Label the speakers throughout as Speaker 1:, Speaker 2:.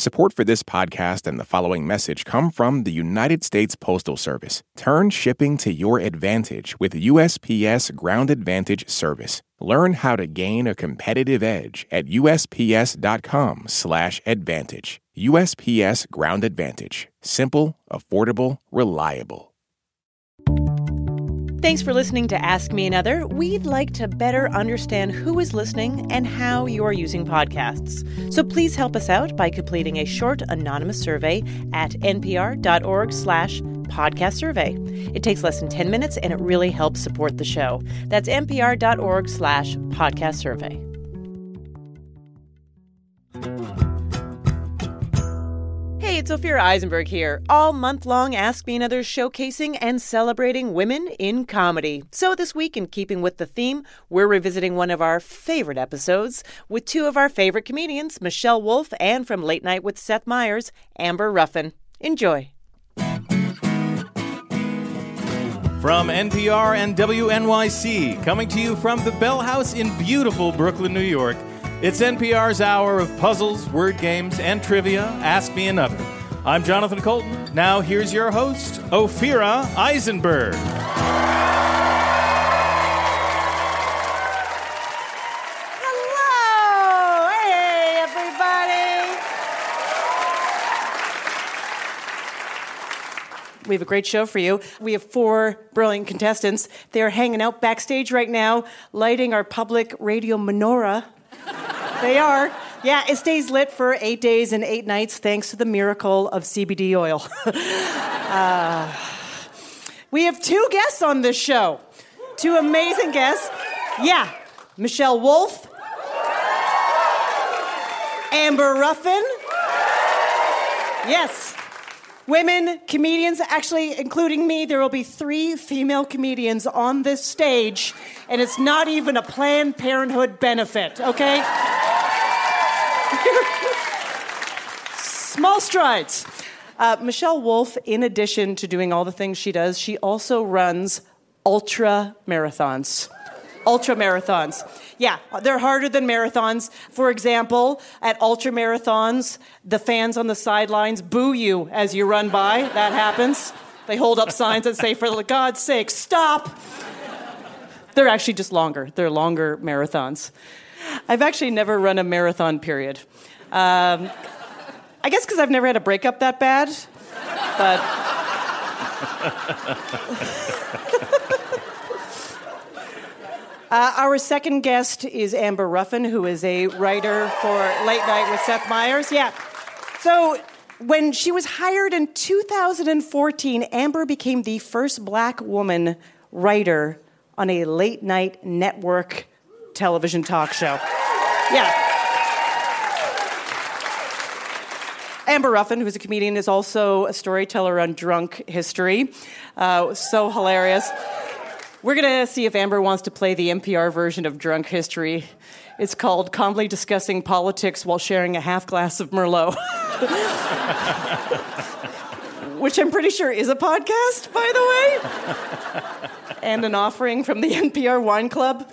Speaker 1: Support for this podcast and the following message come from the United States Postal Service. Turn shipping to your advantage with USPS Ground Advantage service. Learn how to gain a competitive edge at usps.com/advantage. USPS Ground Advantage. Simple, affordable, reliable.
Speaker 2: Thanks for listening to Ask Me Another. We'd like to better understand who is listening and how you're using podcasts. So please help us out by completing a short anonymous survey at npr.org slash podcast survey. It takes less than 10 minutes and it really helps support the show. That's npr.org slash podcast survey. Hey, it's Ophira Eisenberg here. All month long, Ask Me Another showcasing and celebrating women in comedy. So this week, in keeping with the theme, we're revisiting one of our favorite episodes with two of our favorite comedians, Michelle Wolf and from Late Night with Seth Meyers, Amber Ruffin. Enjoy.
Speaker 3: From NPR and WNYC, coming to you from the Bell House in beautiful Brooklyn, New York, it's NPR's hour of puzzles, word games, and trivia. Ask Me Another. I'm Jonathan Coulton. Now here's your host, Ophira Eisenberg.
Speaker 2: Hello! Hey, everybody! We have a great show for you. We have four brilliant contestants. They are hanging out backstage right now, lighting our public radio menorah. They are. Yeah, it stays lit for eight days and eight nights thanks to the miracle of CBD oil. Uh, we have two guests on this show. Two amazing guests. Yeah, Michelle Wolf, Amber Ruffin. Yes. Women comedians, actually, including me, there will be three female comedians on this stage, and it's not even a Planned Parenthood benefit, okay? Small strides. Uh, Michelle Wolf, in addition to doing all the things she does, she also runs ultra marathons. Ultra marathons. Yeah, they're harder than marathons. For example, at ultra marathons, the fans on the sidelines boo you as you run by. That happens. They hold up signs that say, for God's sake, stop. They're actually just longer. They're longer marathons. I've actually never run a marathon, period. Um, I guess because I've never had a breakup that bad, but. Uh, our second guest is Amber Ruffin, who is a writer for Late Night with Seth Meyers. Yeah. So when she was hired in 2014, Amber became the first black woman writer on a late night network television talk show. Yeah. Amber Ruffin, who's a comedian, is also a storyteller on drunk history. Uh, so hilarious. We're going to see if Amber wants to play the NPR version of drunk history. It's called Calmly Discussing Politics While Sharing a Half Glass of Merlot. Which I'm pretty sure is a podcast, by the way, and an offering from the NPR Wine Club.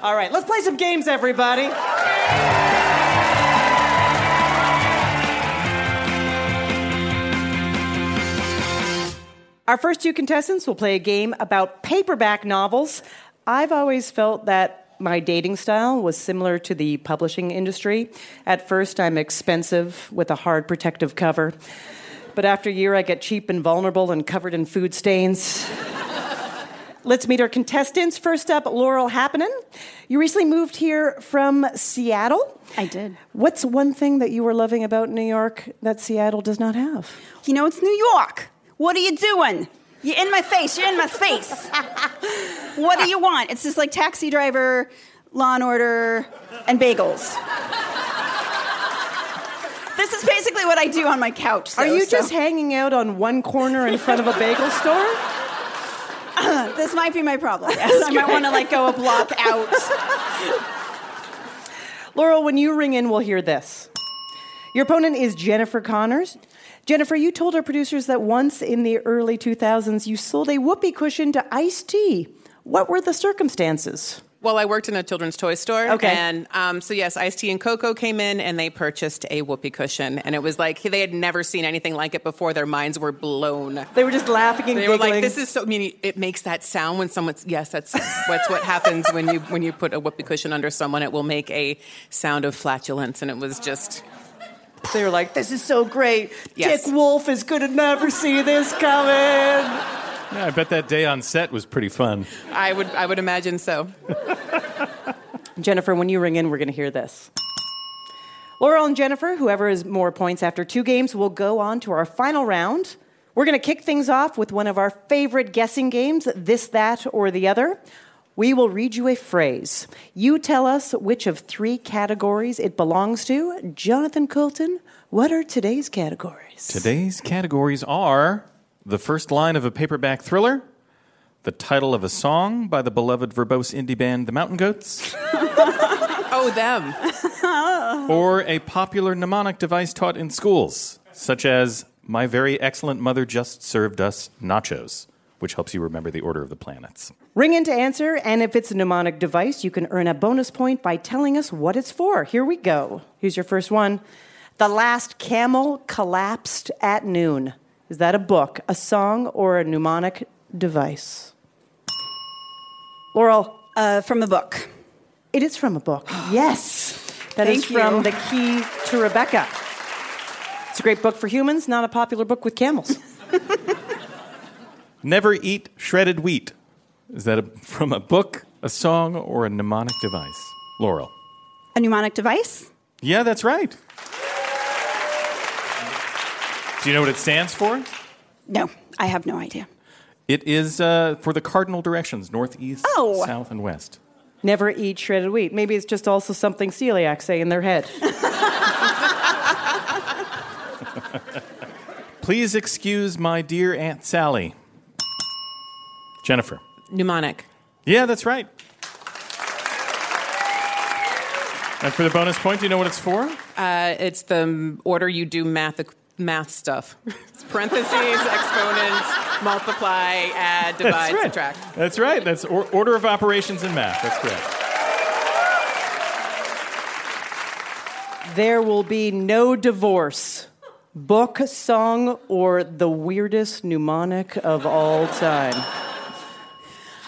Speaker 2: All right, let's play some games, everybody. Our first two contestants will play a game about paperback novels. I've always felt that my dating style was similar to the publishing industry. At first, I'm expensive with a hard protective cover. But after a year, I get cheap and vulnerable and covered in food stains. Let's meet our contestants. First up, Laurel Happenin. You recently moved here from Seattle.
Speaker 4: I did.
Speaker 2: What's one thing that you were loving about New York that Seattle does not have?
Speaker 4: You know, it's New York. What are you doing? You're in my face. You're in my face. what do you want? It's just like taxi driver, law and order, and bagels. this is basically what I do on my couch.
Speaker 2: Are you
Speaker 4: so-
Speaker 2: just hanging out on one corner in front of a bagel store?
Speaker 4: this might be my problem. Yes, I might want to like go a block out.
Speaker 2: Laurel, when you ring in, we'll hear this. Your opponent is Jennifer Connors. Jennifer, you told our producers that once in the early 2000s you sold a whoopee cushion to Ice T. What were the circumstances?
Speaker 5: Well, I worked in a children's toy store.
Speaker 2: Okay.
Speaker 5: And um, so, yes, Ice T and Coco came in and they purchased a whoopee cushion. And it was like they had never seen anything like it before. Their minds were blown.
Speaker 2: They were just laughing and
Speaker 5: They were like, "This is so." I mean, it makes that sound when someone's. Yes, that's that's what happens when you when you put a whoopee cushion under someone. It will make a sound of flatulence, and it was just.
Speaker 2: They were like, "This is so great.
Speaker 5: Yes.
Speaker 2: Dick Wolf is gonna never see this coming."
Speaker 3: Yeah, I bet that day on set was pretty fun.
Speaker 5: I would I would imagine so.
Speaker 2: Jennifer, when you ring in, we're gonna hear this. Laurel and Jennifer, whoever has more points after two games, will go on to our final round. We're gonna kick things off with one of our favorite guessing games, this, that, or the other. We will read you a phrase. You tell us which of three categories it belongs to. Jonathan Coulton, what are today's categories?
Speaker 3: Today's categories are the first line of a paperback thriller, the title of a song by the beloved verbose indie band The Mountain Goats,
Speaker 5: Oh, them.
Speaker 3: or a popular mnemonic device taught in schools, such as My very excellent mother just served us nachos, which helps you remember the order of the planets.
Speaker 2: Ring in to answer, and if it's a mnemonic device, you can earn a bonus point by telling us what it's for. Here we go. Here's your first one. The last camel collapsed at noon. Is that a book, a song, or a mnemonic device? Laurel,
Speaker 4: Uh, from a book.
Speaker 2: it is from a book. Yes. that is
Speaker 4: Thank
Speaker 2: from
Speaker 4: you.
Speaker 2: The Key to Rebecca. It's a great book for humans, not a popular book with camels.
Speaker 3: Never eat shredded wheat. Is that a, from a book, a song, or a mnemonic device? Laurel.
Speaker 4: A mnemonic device?
Speaker 3: Yeah, that's right. Do you know what it stands for?
Speaker 4: No, I have no idea.
Speaker 3: It is uh, for the cardinal directions north, east,
Speaker 4: Oh.
Speaker 3: south, and west.
Speaker 2: Never eat shredded wheat. Maybe it's just also something celiacs say in their head.
Speaker 3: Please excuse my dear Aunt Sally. Jennifer.
Speaker 5: Mnemonic.
Speaker 3: Yeah, that's right. And for the bonus point, do you know what it's for?
Speaker 5: Uh, it's the order you do math math stuff. It's parentheses, exponents, multiply, add, divide,
Speaker 3: right.
Speaker 5: subtract.
Speaker 3: That's right. That's or- order of operations in math. That's correct.
Speaker 2: There will be no divorce. Book, song, or the weirdest mnemonic of all time.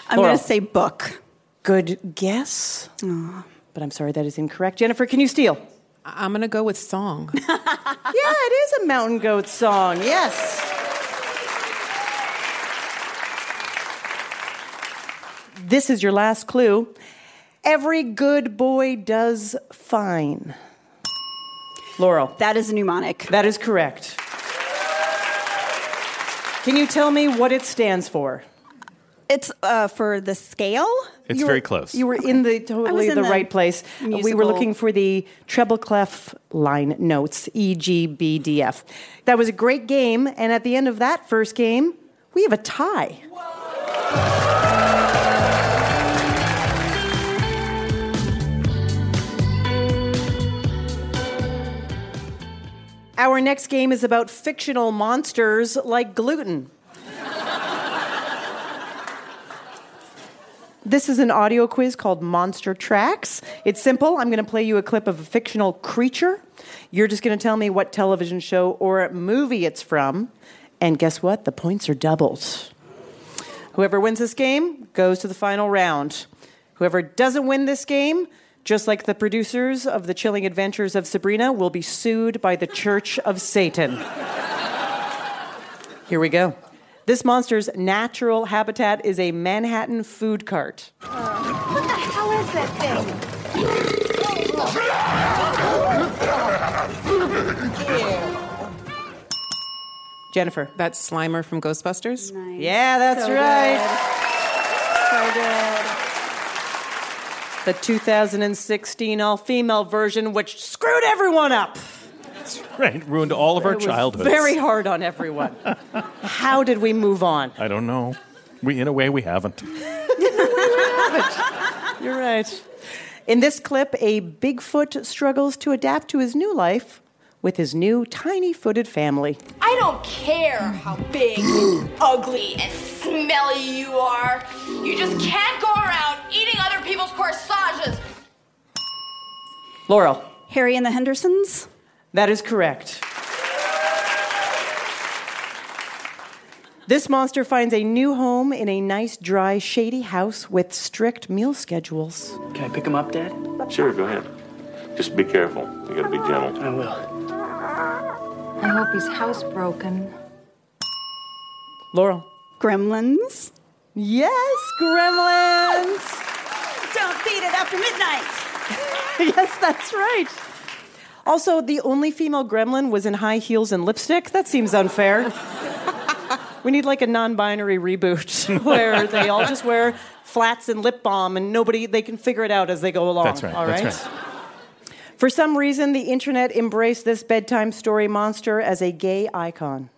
Speaker 4: I'm going to say book.
Speaker 2: Good guess. But I'm sorry, that is incorrect. Jennifer, can you steal?
Speaker 5: I'm going to go with song.
Speaker 2: yeah, it is a mountain goat song. Yes. This is your last clue. Every good boy does fine. Laurel.
Speaker 4: That is a mnemonic.
Speaker 2: That is correct. Can you tell me what it stands for?
Speaker 4: It's uh, for the scale.
Speaker 3: It's
Speaker 2: You were-
Speaker 3: very close.
Speaker 2: You were in the totally
Speaker 4: in
Speaker 2: the,
Speaker 4: the
Speaker 2: right place. We were looking for the treble clef line notes, E, G, B, D, F. That was a great game, and at the end of that first game, we have a tie. Our next game is about fictional monsters like gluten. This is an audio quiz called Monster Tracks. It's simple. I'm going to play you a clip of a fictional creature. You're just going to tell me what television show or movie it's from. And guess what? The points are doubled. Whoever wins this game goes to the final round. Whoever doesn't win this game, just like the producers of The Chilling Adventures of Sabrina, will be sued by the Church of Satan. Here we go. This monster's natural habitat is a Manhattan food cart.
Speaker 6: What the hell is that thing?
Speaker 2: Jennifer.
Speaker 5: That's Slimer from Ghostbusters.
Speaker 2: Yeah, that's
Speaker 4: So
Speaker 2: right.
Speaker 4: So good.
Speaker 2: The 2016 all female version, which screwed everyone up.
Speaker 3: Right, ruined all of our
Speaker 2: It was
Speaker 3: childhoods.
Speaker 2: Very hard on everyone. How did we move on?
Speaker 3: I don't know. We, in a way, we haven't.
Speaker 2: You're right. In this clip, a Bigfoot struggles to adapt to his new life with his new tiny footed family.
Speaker 7: I don't care how big, ugly, and smelly you are. You just can't go around eating other people's corsages.
Speaker 2: Laurel.
Speaker 4: Harry and the Hendersons?
Speaker 2: That is correct. This monster finds a new home in a nice, dry, shady house with strict meal schedules.
Speaker 8: Can I pick him up, Dad?
Speaker 9: Sure, go ahead. Just be careful. You gotta be gentle.
Speaker 8: I will.
Speaker 6: I hope he's housebroken.
Speaker 2: Laurel.
Speaker 4: Gremlins?
Speaker 2: Yes, gremlins!
Speaker 4: Don't feed it after midnight!
Speaker 2: yes, that's right. Also, the only female gremlin was in high heels and lipstick. That seems unfair. we need like a non-binary reboot where they all just wear flats and lip balm and nobody they can figure it out as they go along.
Speaker 3: That's right,
Speaker 2: All
Speaker 3: that's
Speaker 2: right.
Speaker 3: right.
Speaker 2: For some reason, the internet embraced this bedtime story monster as a gay icon.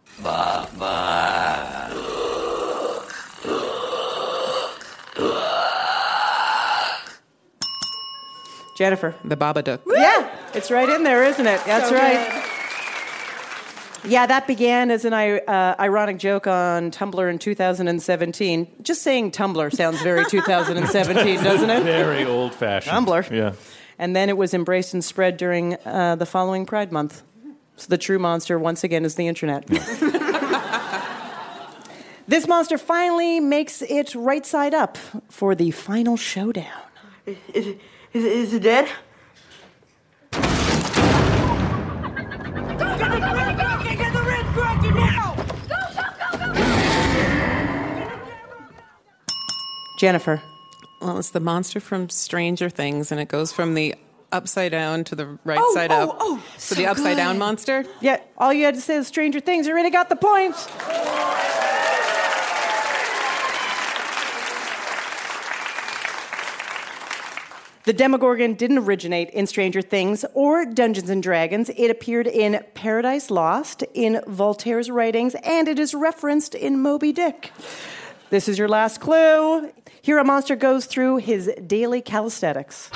Speaker 2: Jennifer.
Speaker 5: The Babadook.
Speaker 2: Yeah, it's right in there, isn't it? That's
Speaker 4: So
Speaker 2: right. Yeah, that began as an uh, ironic joke on Tumblr in 2017. Just saying Tumblr sounds very 2017, doesn't it?
Speaker 3: Very old fashioned.
Speaker 2: Tumblr.
Speaker 3: Yeah.
Speaker 2: And then it was embraced and spread during uh, the following Pride Month. So the true monster, once again, is the internet. this monster finally makes it right side up for the final showdown.
Speaker 10: Is, is, is it dead?
Speaker 2: Jennifer.
Speaker 5: Well, it's the monster from Stranger Things, and it goes from the upside down to the right
Speaker 2: Oh,
Speaker 5: side
Speaker 2: oh,
Speaker 5: up.
Speaker 2: oh,
Speaker 5: so,
Speaker 2: so
Speaker 5: the upside
Speaker 2: good.
Speaker 5: down monster.
Speaker 2: Yeah, all you had to say was Stranger Things. You already got the point. The Demogorgon didn't originate in Stranger Things or Dungeons and Dragons. It appeared in Paradise Lost, in Voltaire's writings, and it is referenced in Moby Dick. This is your last clue. Here, a monster goes through his daily calisthenics.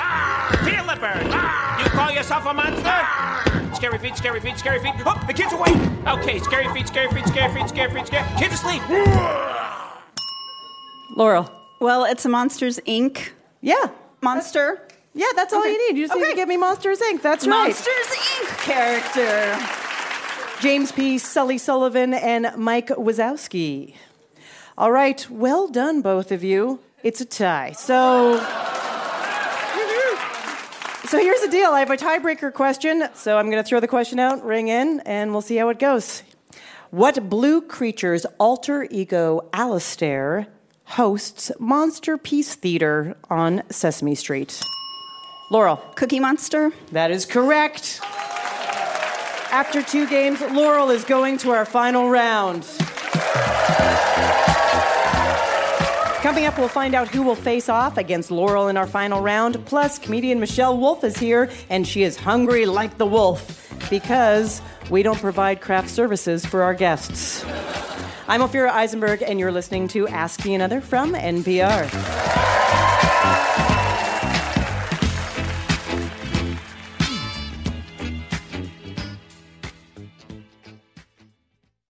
Speaker 11: Feel the bird. You call yourself a monster? Scary feet, scary feet, scary feet. Oh, the kid's awake. Okay, scary feet, scary feet, scary feet, scary feet, scary. Kids asleep.
Speaker 2: Laurel.
Speaker 4: Well, it's a Monsters Inc.
Speaker 2: Yeah.
Speaker 4: Monster.
Speaker 2: Yeah, that's all you need. You just need to give me Monsters Inc. That's right.
Speaker 4: Monsters Inc. character.
Speaker 2: James P. Sully Sullivan and Mike Wazowski. All right, well done, both of you. It's a tie. So, so here's the deal. I have a tiebreaker question. So I'm going to throw the question out, ring in, and we'll see how it goes. What blue creature's alter ego, Alistair, hosts Monsterpiece Theater on Sesame Street? Laurel.
Speaker 4: Cookie Monster.
Speaker 2: That is correct. After two games, Laurel is going to our final round. Coming up, we'll find out who will face off against Laurel in our final round. Plus, comedian Michelle Wolf is here, and she is hungry like the wolf because we don't provide craft services for our guests. I'm Ophira Eisenberg, and you're listening to Ask Me Another from NPR.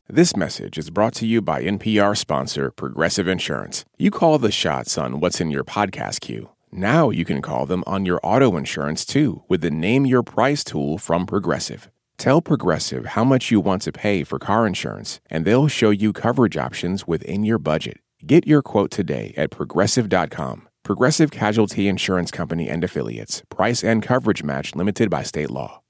Speaker 1: This message is brought to you by NPR sponsor Progressive Insurance. You call the shots on what's in your podcast queue. Now you can call them on your auto insurance too with the Name Your Price tool from Progressive. Tell Progressive how much you want to pay for car insurance, and they'll show you coverage options within your budget. Get your quote today at progressive.com. Progressive Casualty Insurance Company and Affiliates. Price and coverage match limited by state law.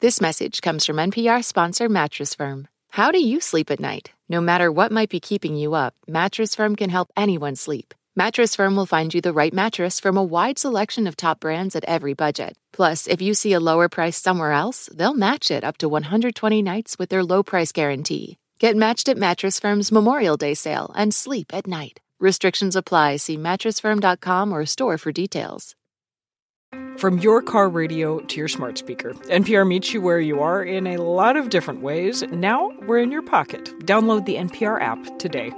Speaker 12: This message comes from NPR sponsor Mattress Firm. How do you sleep at night? No matter what might be keeping you up, Mattress Firm can help anyone sleep. Mattress Firm will find you the right mattress from a wide selection of top brands at every budget. Plus, if you see a lower price somewhere else, they'll match it up to 120 nights with their low price guarantee. Get matched at Mattress Firm's Memorial Day sale and sleep at night. Restrictions apply. See mattressfirm.com or store for details.
Speaker 13: From your car radio to your smart speaker, NPR meets you where you are in a lot of different ways. Now we're in your pocket. Download the NPR app today.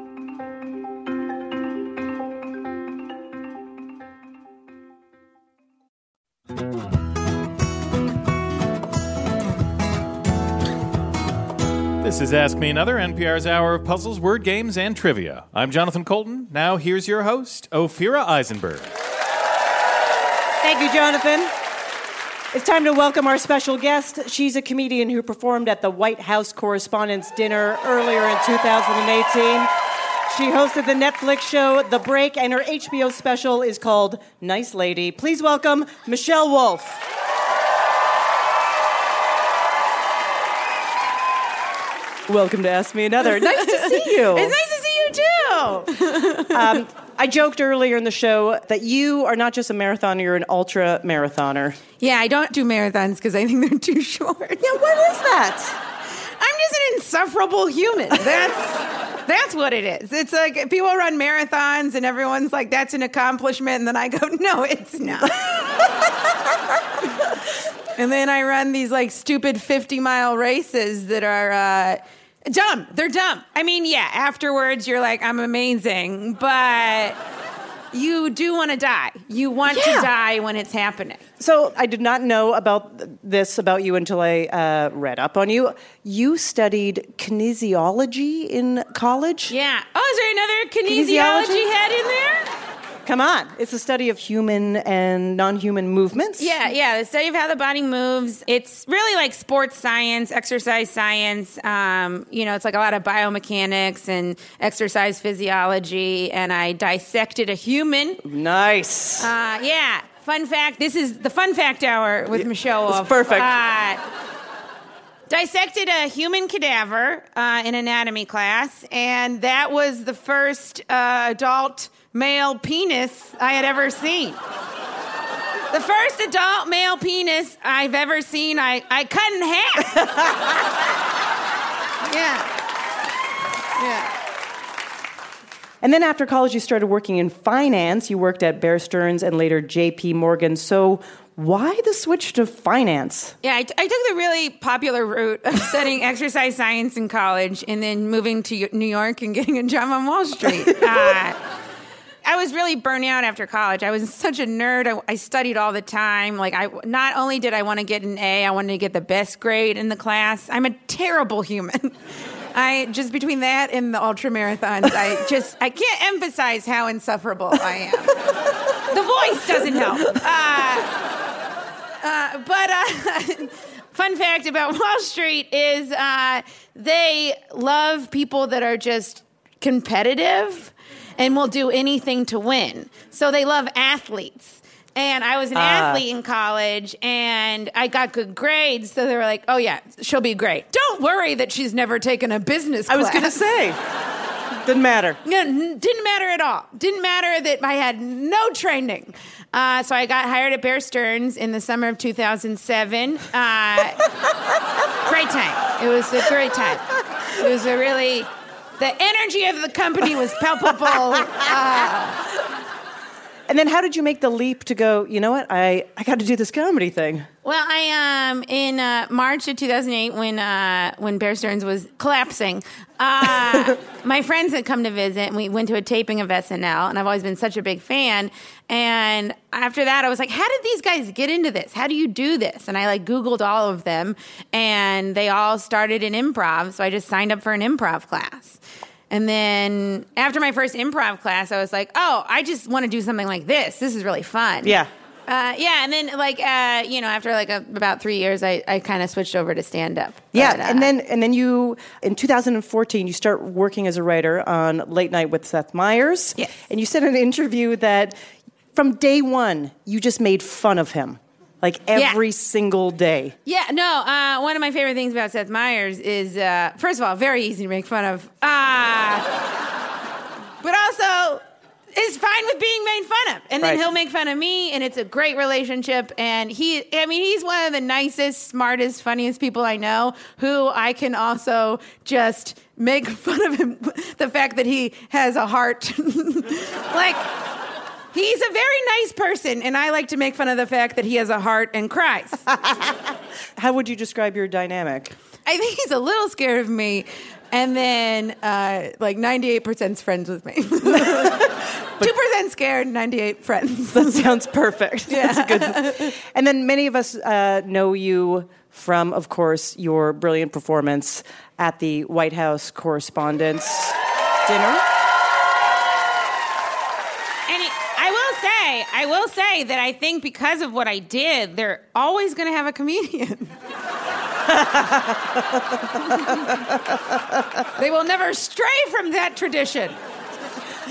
Speaker 3: This is Ask Me Another, NPR's hour of puzzles, word games, and trivia. I'm Jonathan Coulton. Now here's your host, Ophira Eisenberg.
Speaker 2: Thank you, Jonathan. It's time to welcome our special guest. She's a comedian who performed at the White House Correspondents' Dinner earlier in 2018. She hosted the Netflix show The Break, and her HBO special is called Nice Lady. Please welcome Michelle Wolf. Welcome to Ask Me Another. Nice to see you.
Speaker 8: It's nice to see you too.
Speaker 2: Um, I joked earlier in the show that you are not just a marathoner, you're an ultra marathoner.
Speaker 8: yeah, I don't do marathons because I think they're too short. Yeah,
Speaker 2: what is that?
Speaker 8: I'm just an insufferable human. That's that's what it is. It's like people run marathons and everyone's like, "That's an accomplishment," and then I go, "No, it's not." and then I run these like stupid 50 mile races that are. Uh, Dumb. They're dumb. I mean, yeah, afterwards you're like, I'm amazing, but you do want to die. You want
Speaker 2: Yeah.
Speaker 8: to die when it's happening.
Speaker 2: So I did not know about this about you until I uh, read up on you. You studied kinesiology in college.
Speaker 8: Yeah. Oh, is there another kinesiology,
Speaker 2: Kinesiology?
Speaker 8: head in there?
Speaker 2: Come on, it's the study of human and non-human movements.
Speaker 8: Yeah, yeah. The study of how the body moves. It's really like sports science, exercise science. Um, you know, it's like a lot of biomechanics and exercise physiology. And I dissected a human.
Speaker 2: Nice.
Speaker 8: Uh, yeah. Fun fact. This is the fun fact hour with Michelle
Speaker 2: it's
Speaker 8: Wolf.
Speaker 2: perfect.
Speaker 8: Uh, dissected a human cadaver uh, in anatomy class, and that was the first uh, adult male penis I had ever seen. The first adult male penis I've ever seen, I, I cut in half. yeah. Yeah.
Speaker 2: And then after college, you started working in finance. You worked at Bear Stearns and later J.P. Morgan. So why the switch to finance?
Speaker 8: Yeah, I, I took the really popular route of studying exercise science in college and then moving to New York and getting a job on Wall Street. Uh, I was really burnt out after college. I was such a nerd. I, I studied all the time. Like, I not only did I want to get an A, I wanted to get the best grade in the class. I'm a terrible human. I just between that and the ultra marathons, I just I can't emphasize how insufferable I am. the voice doesn't help. Uh, uh, but uh, fun fact about Wall Street is uh, they love people that are just competitive and will do anything to win. So they love athletes. And I was an
Speaker 2: Ah.
Speaker 8: athlete in college and I got good grades. So they were like, oh, yeah, she'll be great. Don't worry that she's never taken a business class.
Speaker 2: I was going to say. Didn't matter.
Speaker 8: No, n- didn't matter at all. Didn't matter that I had no training. Uh, so I got hired at Bear Stearns in the summer of 2007. Uh, great time. It was a great time. It was a really, the energy of the company was palpable. Uh,
Speaker 2: And then how did you make the leap to go, you know what, I, I got to do this comedy thing?
Speaker 8: Well, I um in uh, March of 2008 when uh, when Bear Stearns was collapsing, uh, my friends had come to visit and we went to a taping of SNL and I've always been such a big fan. And after that, I was like, how did these guys get into this? How do you do this? And I like Googled all of them and they all started in improv. So I just signed up for an improv class. And then after my first improv class, I was like, oh, I just want to do something like this. This is really fun.
Speaker 2: Yeah.
Speaker 8: Uh, yeah, and then like uh, you know, after like a, about three years, I, I kind of switched over to stand up.
Speaker 2: Yeah, and then and then you in 2014 you start working as a writer on Late Night with Seth Meyers.
Speaker 8: Yes.
Speaker 2: And you said in an interview that from day one you just made fun of him, like
Speaker 8: Yeah.
Speaker 2: every single day.
Speaker 8: Yeah, no. Uh, one of my favorite things about Seth Meyers is, uh, first of all, very easy to make fun of, uh, but also is fine with being made fun of. And then
Speaker 2: Right.
Speaker 8: he'll make fun of me, and it's a great relationship. And he, I mean, he's one of the nicest, smartest, funniest people I know. Who I can also just make fun of him, the fact that he has a heart, like. He's a very nice person, and I like to make fun of the fact that he has a heart and cries.
Speaker 2: How would you describe your dynamic?
Speaker 8: I think he's a little scared of me, and then uh, like 98% friends with me. 2% scared, 98 friends.
Speaker 2: That sounds perfect. That's good. And then many of us uh, know you from, of course, your brilliant performance at the White House Correspondents' Dinner.
Speaker 8: And it, I will say, I will say that I think because of what I did, they're always going to have a comedian. they will never stray from that tradition.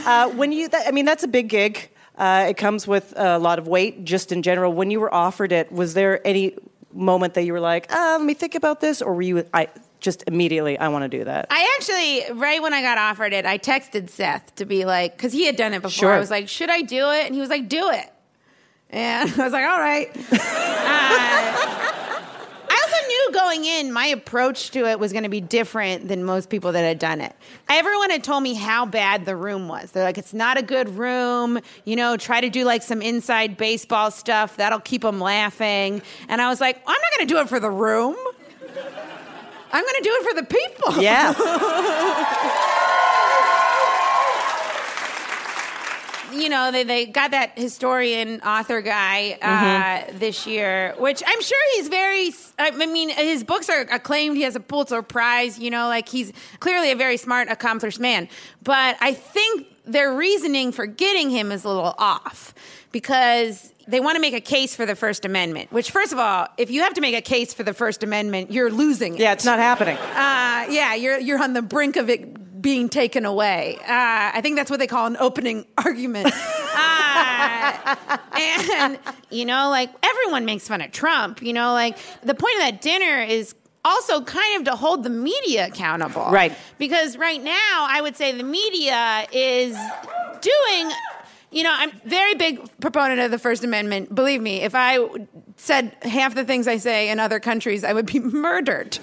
Speaker 2: Uh, when you, that, I mean, that's a big gig. Uh, it comes with a lot of weight, just in general. When you were offered it, was there any moment that you were like, uh, "Let me think about this," or were you, I just immediately, I want to do that?
Speaker 8: I actually, right when I got offered it, I texted Seth to be like, because he had done it before.
Speaker 2: Sure.
Speaker 8: I was like, should I do it? And he was like, do it. And I was like, all right. Uh, I also knew going in, my approach to it was going to be different than most people that had done it. Everyone had told me how bad the room was. They're like, it's not a good room. You know, try to do like some inside baseball stuff. That'll keep them laughing. And I was like, I'm not going to do it for the room. I'm going to do it for the people.
Speaker 2: Yeah.
Speaker 8: you know, they, they got that historian author guy uh,
Speaker 2: Mm-hmm.
Speaker 8: this year, which I'm sure he's very, I mean, his books are acclaimed. He has a Pulitzer Prize, you know, like he's clearly a very smart, accomplished man. But I think their reasoning for getting him is a little off because they want to make a case for the First Amendment, which, first of all, if you have to make a case for the First Amendment, you're losing it.
Speaker 2: yeah, it's not happening.
Speaker 8: Uh, yeah, you're you're on the brink of it being taken away. Uh, I think that's what they call an opening argument. Uh, and you know, like everyone makes fun of Trump. You know, like the point of that dinner is also kind of to hold the media accountable,
Speaker 2: Right.
Speaker 8: Because right now, I would say the media is doing. You know, I'm very big proponent of the First Amendment. Believe me, if I said half the things I say in other countries, I would be murdered.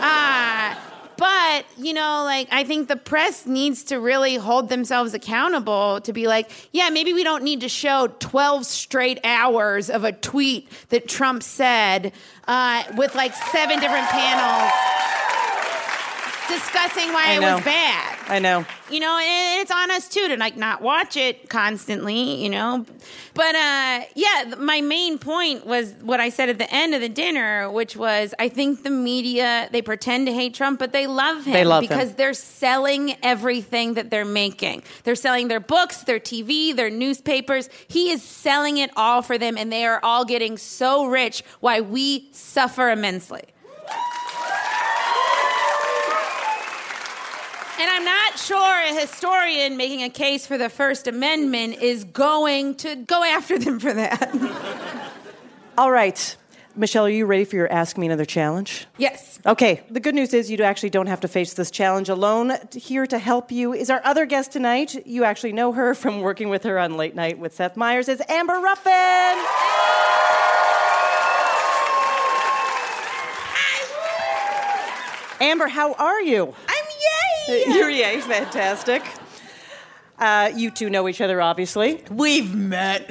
Speaker 8: Uh, but, you know, like, I think the press needs to really hold themselves accountable to be like, yeah, maybe we don't need to show 12 straight hours of a tweet that Trump said uh, with like seven different panels discussing why it was bad.
Speaker 2: I know.
Speaker 8: you know and it's on us too to like not watch it constantly you know? But uh yeah my main point was what i said at the end of the dinner which was i think the media they pretend to hate trump but they love him
Speaker 2: They love him.
Speaker 8: because they're selling everything that they're making. They're selling their books their tv their newspapers. He is selling it all for them and they are all getting so rich why we suffer immensely And I'm not sure a historian making a case for the First Amendment is going to go after them for that.
Speaker 2: All right. Michelle, are you ready for your Ask Me Another challenge?
Speaker 8: yes.
Speaker 2: Okay, the good news is you actually don't have to face this challenge alone. Here to help you is our other guest tonight. You actually know her from working with her on Late Night with Seth Meyers. Is Amber Ruffin. Amber, how are you?
Speaker 14: I'm yay!
Speaker 2: You're yay, fantastic. Uh, you two know each other, obviously.
Speaker 14: We've met.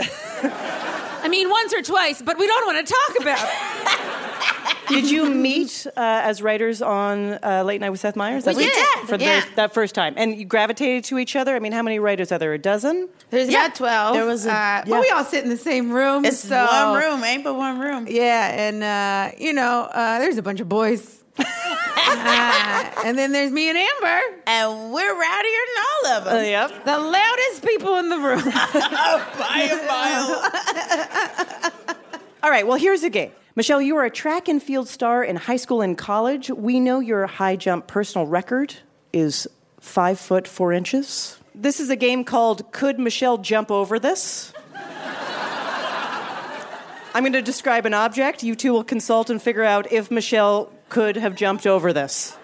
Speaker 8: I mean, once or twice, but we don't want to talk about it.
Speaker 2: Did you meet uh, as writers on uh, Late Night with Seth Meyers?
Speaker 8: We
Speaker 2: That's
Speaker 8: did,
Speaker 2: what- For
Speaker 8: yeah.
Speaker 2: those- that first time. And you gravitated to each other? I mean, how many writers are there? A dozen?
Speaker 8: There's
Speaker 14: Yeah.
Speaker 8: about 12.
Speaker 14: There was a-
Speaker 8: uh,
Speaker 14: yeah.
Speaker 8: But we all sit in the same room.
Speaker 14: It's
Speaker 8: so,
Speaker 14: one room, ain't but one room.
Speaker 8: Yeah, and, uh, you know, uh, there's a bunch of boys. Uh, and then there's me and Amber.
Speaker 14: And we're rowdier than all of them.
Speaker 2: yep.
Speaker 8: The loudest people in the room.
Speaker 14: By a mile.
Speaker 2: All right, well, here's the game. Michelle, you are a track and field star in high school and college. We know your high jump personal record is five foot four inches. This is a game called Could Michelle Jump Over This? I'm going to describe an object. You two will consult and figure out if Michelle could have jumped over this.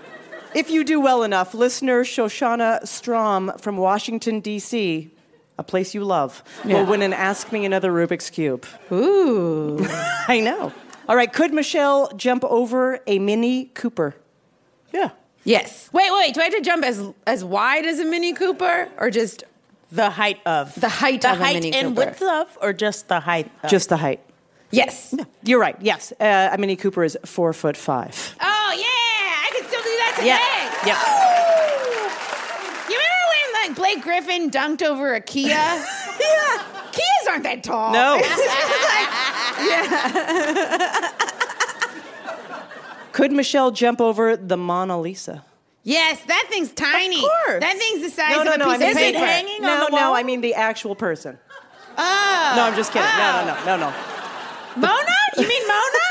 Speaker 2: If you do well enough, listener Shoshana Strom from Washington, D.C., a place you love, will win an Ask Me Another Rubik's Cube.
Speaker 8: Ooh.
Speaker 2: I know. All right, could Michelle jump over a Mini Cooper? Yeah.
Speaker 8: Yes. Wait, wait. Do I have to jump as as wide as a Mini Cooper, or just
Speaker 14: The height of.
Speaker 8: the height
Speaker 14: the
Speaker 8: of a
Speaker 14: height
Speaker 8: Mini
Speaker 14: and width of, or just the height of?
Speaker 2: Just the height.
Speaker 8: Yes.
Speaker 2: You're right. Yes, uh, a Mini Cooper is four foot five.
Speaker 8: Oh yeah, I can still do that today.
Speaker 14: Yeah.
Speaker 8: You remember when like Blake Griffin dunked over a Kia? yeah. Kias aren't that tall.
Speaker 2: No. Yeah. Could Michelle jump over the Mona Lisa?
Speaker 8: Yes, that thing's tiny.
Speaker 14: Of course.
Speaker 8: That thing's the size
Speaker 2: No, no,
Speaker 8: of a
Speaker 2: no.
Speaker 8: piece
Speaker 2: I mean,
Speaker 8: of
Speaker 14: Is it hanging
Speaker 2: no,
Speaker 14: on the wall?
Speaker 2: no.
Speaker 14: wall?
Speaker 2: I mean the actual person.
Speaker 14: Oh.
Speaker 2: No, I'm just kidding. No, no, no, no, no.
Speaker 14: Mona? You mean Mona?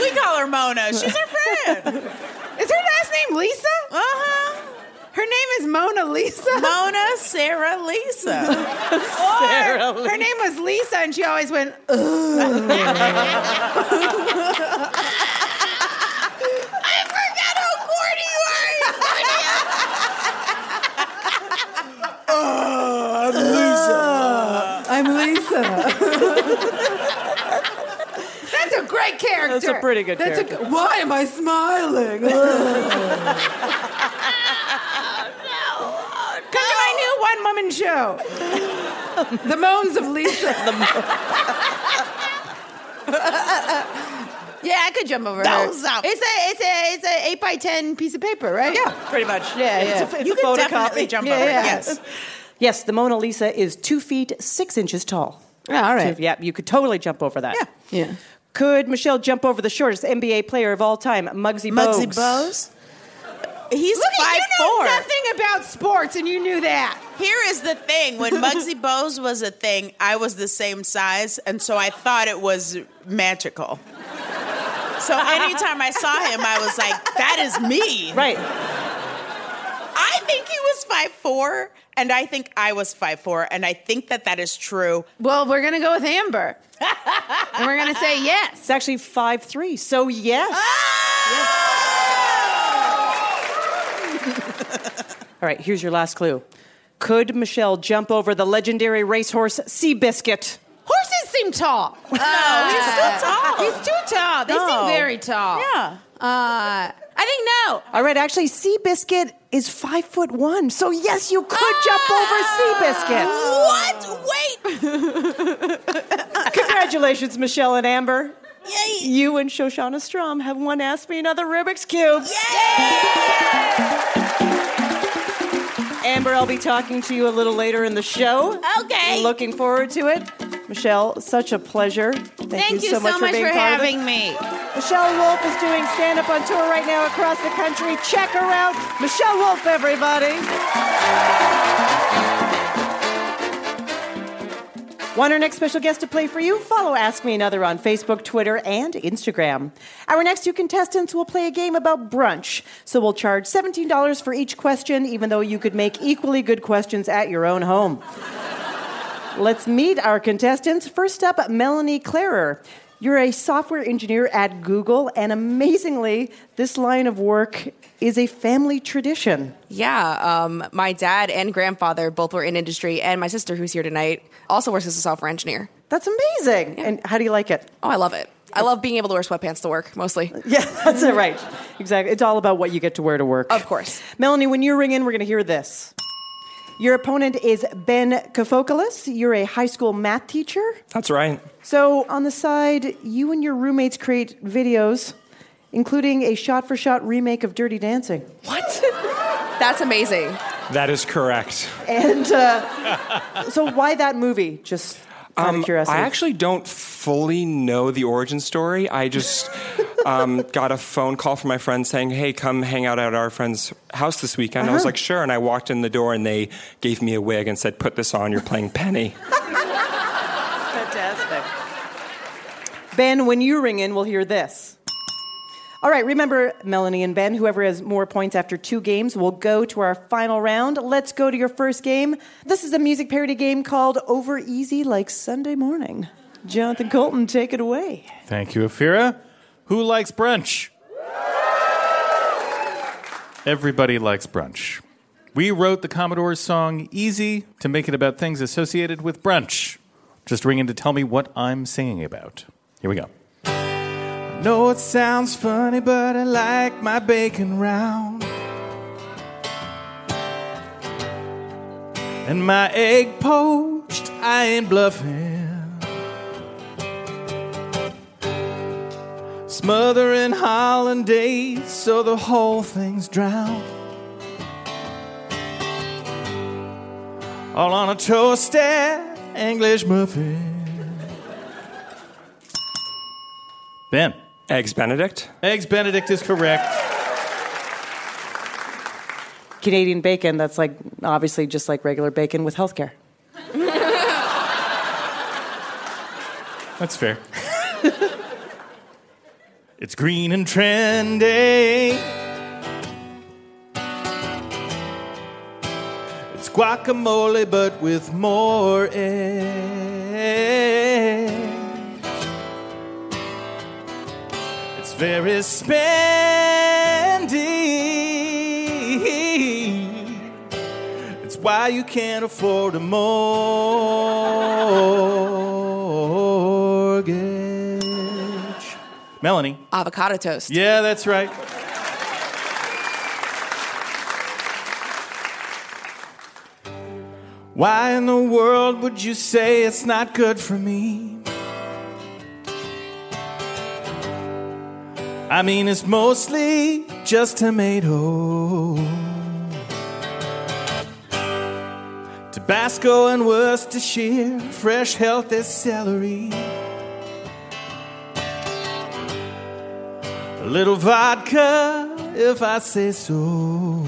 Speaker 14: we call her Mona. She's our friend.
Speaker 8: Is her last name Lisa?
Speaker 14: Uh huh.
Speaker 8: Her name is Mona Lisa.
Speaker 14: Mona Sarah Lisa.
Speaker 8: Or her name was Lisa, and she always went. Ugh.
Speaker 14: I forgot how corny you are.
Speaker 8: uh, I'm Lisa. That's a great character.
Speaker 2: That's a pretty good
Speaker 8: That's
Speaker 2: character.
Speaker 8: g- why am I smiling? Come to my new one-woman show. the Moans of Lisa. yeah, I could jump over her.
Speaker 14: Up.
Speaker 8: It's a it's a it's a eight by ten piece of paper, right?
Speaker 2: Yeah, pretty much.
Speaker 8: Yeah, yeah.
Speaker 2: It's a, it's
Speaker 14: You
Speaker 2: a
Speaker 14: could
Speaker 2: photocopy.
Speaker 14: definitely jump
Speaker 2: yeah,
Speaker 14: over it,
Speaker 2: yeah.
Speaker 14: yes.
Speaker 2: Yes, the Mona Lisa is two feet six inches tall.
Speaker 8: Yeah, all right.
Speaker 2: So, yeah, you could totally jump over that.
Speaker 14: Yeah.
Speaker 8: Yeah.
Speaker 2: Could Michelle jump over the shortest NBA player of all time, Muggsy
Speaker 14: Muggsy
Speaker 2: Bogues?
Speaker 14: Bose. He's
Speaker 8: Look
Speaker 14: five
Speaker 8: you know
Speaker 14: four.
Speaker 8: nothing about sports, and you knew that.
Speaker 14: Here is the thing: when Muggsy Bose was a thing, I was the same size, and so I thought it was magical. So anytime I saw him, I was like, "That is me."
Speaker 2: Right.
Speaker 14: I think he was five four, and I think I was five four, and I think that that is true.
Speaker 8: Well, we're gonna go with Amber, and we're gonna say yes.
Speaker 2: It's actually five three. So yes. All right, here's your last clue. Could Michelle jump over the legendary racehorse Seabiscuit?
Speaker 8: Horses seem tall.
Speaker 14: No, he's still tall.
Speaker 8: He's too tall. They
Speaker 14: No.
Speaker 8: seem very tall.
Speaker 14: Yeah.
Speaker 8: Uh, I think no.
Speaker 2: All right, actually, Seabiscuit is five foot one. So yes, you could jump over ah! Seabiscuit.
Speaker 14: What? Wait.
Speaker 2: Congratulations, Michelle and Amber.
Speaker 14: Yay.
Speaker 2: You and Shoshana Strom have won Ask Me Another Rubik's Cube. Amber, I'll be talking to you a little later in the show.
Speaker 8: Okay.
Speaker 2: Looking forward to it. Michelle, such a pleasure. Thank,
Speaker 8: Thank you so
Speaker 2: much,
Speaker 8: much
Speaker 2: for, being
Speaker 8: for having me.
Speaker 2: Michelle Wolf is doing stand up on tour right now across the country. Check her out. Michelle Wolf, everybody. Want our next special guest to play for you? Follow Ask Me Another on Facebook, Twitter, and Instagram. Our next two contestants will play a game about brunch. So we'll charge $17 for each question, even though you could make equally good questions at your own home. Let's meet our contestants. First up, Melanie Clarer. You're a software engineer at Google, and amazingly, this line of work is a family tradition.
Speaker 15: Yeah, um, my dad and grandfather both were in industry, and my sister, who's here tonight, also works as a software engineer.
Speaker 2: That's amazing. And how do you like it?
Speaker 15: Oh, I love it. I love being able to wear sweatpants to work, mostly.
Speaker 2: Yeah, that's it, right. Exactly. It's all about what you get to wear to work.
Speaker 15: Of course.
Speaker 2: Melanie, when you ring in, we're going to hear this. Your opponent is Ben Kofokoulos. You're a high school math teacher.
Speaker 16: That's right.
Speaker 2: So, on the side, you and your roommates create videos, including a shot for shot remake of Dirty Dancing.
Speaker 15: What? That's amazing.
Speaker 16: That is correct.
Speaker 2: And uh, so, why that movie? Just out of curiosity.
Speaker 16: Um, I actually don't fully know the origin story. I just um, got a phone call from my friend saying, "Hey, come hang out at our friend's house this weekend." I was
Speaker 2: Uh-huh.
Speaker 16: like, "Sure." And I walked in the door, and they gave me a wig and said, "Put this on. You're playing Penny."
Speaker 2: Fantastic. Ben, when you ring in, we'll hear this. All right, remember, Melanie and Ben, whoever has more points after two games will go to our final round. Let's go to your first game. This is a music parody game called Over Easy Like Sunday Morning. Jonathan Coulton, take it away.
Speaker 3: Thank you, Ophira. Who likes brunch? Everybody likes brunch. We wrote the Commodore's song Easy to make it about things associated with brunch. Just ring in to tell me what I'm singing about. Here we go. Know it sounds funny, but I like my bacon round. And my egg poached, I ain't bluffing. Smothering hollandaise so the whole thing's drowned. All on a toasted English muffin. Ben.
Speaker 16: Eggs Benedict.
Speaker 3: Eggs Benedict is correct.
Speaker 2: Canadian bacon, that's like obviously just like regular bacon with healthcare.
Speaker 3: That's fair. it's green and trendy. It's guacamole, but with more eggs. Very spendy. It's why you can't afford a mortgage. Melanie.
Speaker 15: Avocado toast.
Speaker 3: Yeah, that's right. Why in the world would you say it's not good for me? I mean, it's mostly just tomato. Tabasco and Worcestershire, fresh, healthy celery. A little vodka, if I say so.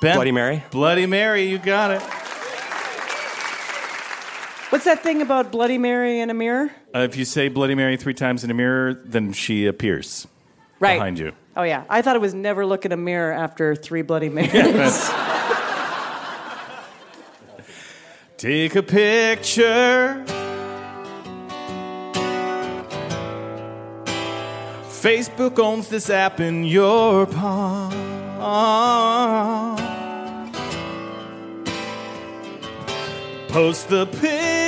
Speaker 3: Ben?
Speaker 16: Bloody Mary.
Speaker 3: Bloody Mary, you got it.
Speaker 2: What's that thing about Bloody Mary in a mirror?
Speaker 3: Uh, if you say Bloody Mary three times in a mirror, then she appears
Speaker 2: Right.
Speaker 3: behind you.
Speaker 2: Oh yeah, I thought it was never look in a mirror after three Bloody Marys.
Speaker 3: That's- Take a picture. Facebook owns this app in your palm. Post the picture.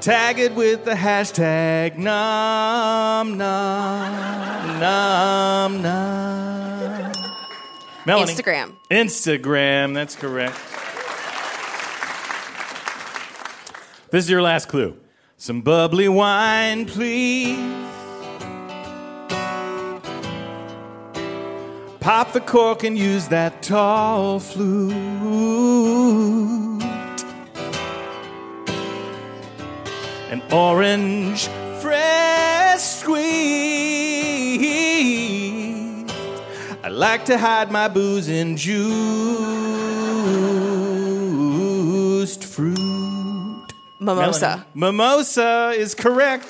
Speaker 3: Tag it with the hashtag nom nom nom nom. Melanie.
Speaker 15: Instagram.
Speaker 3: Instagram, that's correct. This is your last clue. Some bubbly wine, please. Pop the cork and use that tall flute. An orange fresh squeeze. I like to hide my booze in juiced fruit.
Speaker 15: Mimosa.
Speaker 3: Melanie. Mimosa is correct.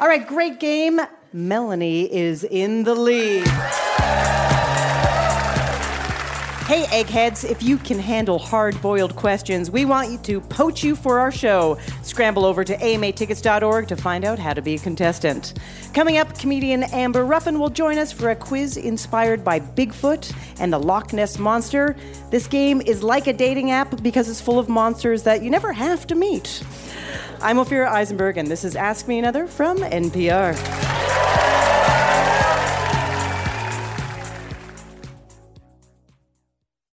Speaker 2: All right, great game. Melanie is in the lead. Hey, eggheads, if you can handle hard boiled questions, we want you to poach you for our show. Scramble over to amatickets.org to find out how to be a contestant. Coming up, comedian Amber Ruffin will join us for a quiz inspired by Bigfoot and the Loch Ness Monster. This game is like a dating app because it's full of monsters that you never have to meet. I'm Ophira Eisenberg, and this is Ask Me Another from NPR.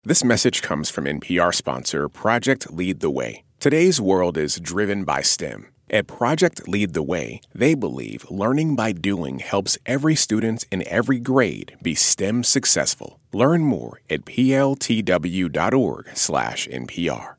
Speaker 1: This message comes from NPR sponsor Project Lead the Way. Today's world is driven by STEM. At Project Lead the Way, they believe learning by doing helps every student in every grade be STEM successful. Learn more at pltw.org/npr.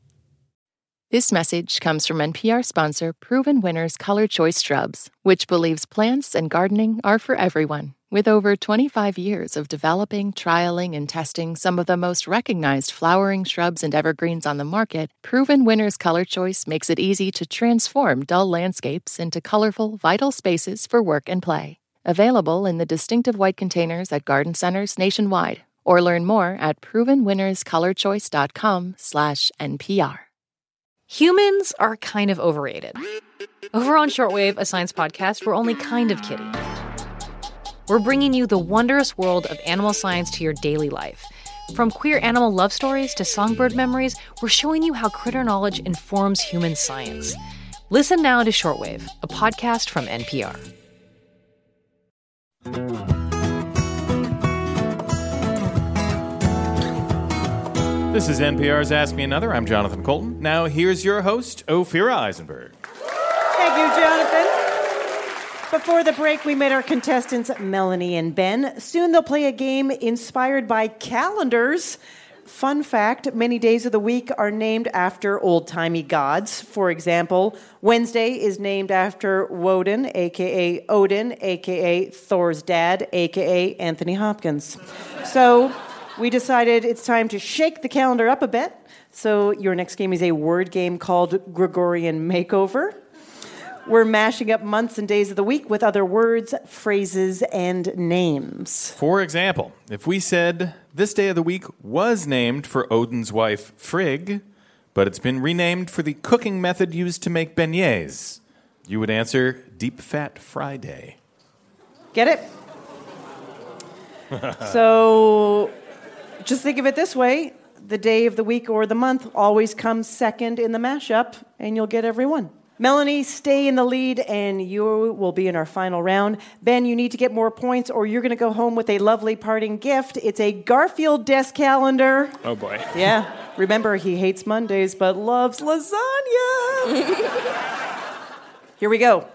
Speaker 12: This message comes from NPR sponsor Proven Winners Color Choice Shrubs, which believes plants and gardening are for everyone. With over 25 years of developing, trialing, and testing some of the most recognized flowering shrubs and evergreens on the market, Proven Winners Color Choice makes it easy to transform dull landscapes into colorful, vital spaces for work and play. Available in the distinctive white containers at garden centers nationwide. Or learn more at provenwinnerscolorchoice.com/npr.
Speaker 17: Humans are kind of overrated. Over on Shortwave, a science podcast, we're only kind of kidding. We're bringing you the wondrous world of animal science to your daily life. From queer animal love stories to songbird memories, we're showing you how critter knowledge informs human science. Listen now to Shortwave, a podcast from NPR.
Speaker 3: This is NPR's Ask Me Another. I'm Jonathan Coulton. Now, here's your host, Ophira Eisenberg.
Speaker 2: Before the break, we met our contestants, Melanie and Ben. Soon they'll play a game inspired by calendars. Fun fact many days of the week are named after old timey gods. For example, Wednesday is named after Woden, aka Odin, aka Thor's dad, aka Anthony Hopkins. So we decided it's time to shake the calendar up a bit. So your next game is a word game called Gregorian Makeover. We're mashing up months and days of the week with other words, phrases, and names.
Speaker 3: For example, if we said this day of the week was named for Odin's wife Frigg, but it's been renamed for the cooking method used to make beignets, you would answer Deep Fat Friday.
Speaker 2: Get it? so just think of it this way the day of the week or the month always comes second in the mashup, and you'll get every one. Melanie, stay in the lead, and you will be in our final round. Ben, you need to get more points, or you're going to go home with a lovely parting gift. It's a Garfield desk calendar.
Speaker 16: Oh boy.
Speaker 2: Yeah. Remember, he hates Mondays but loves lasagna. Here we go.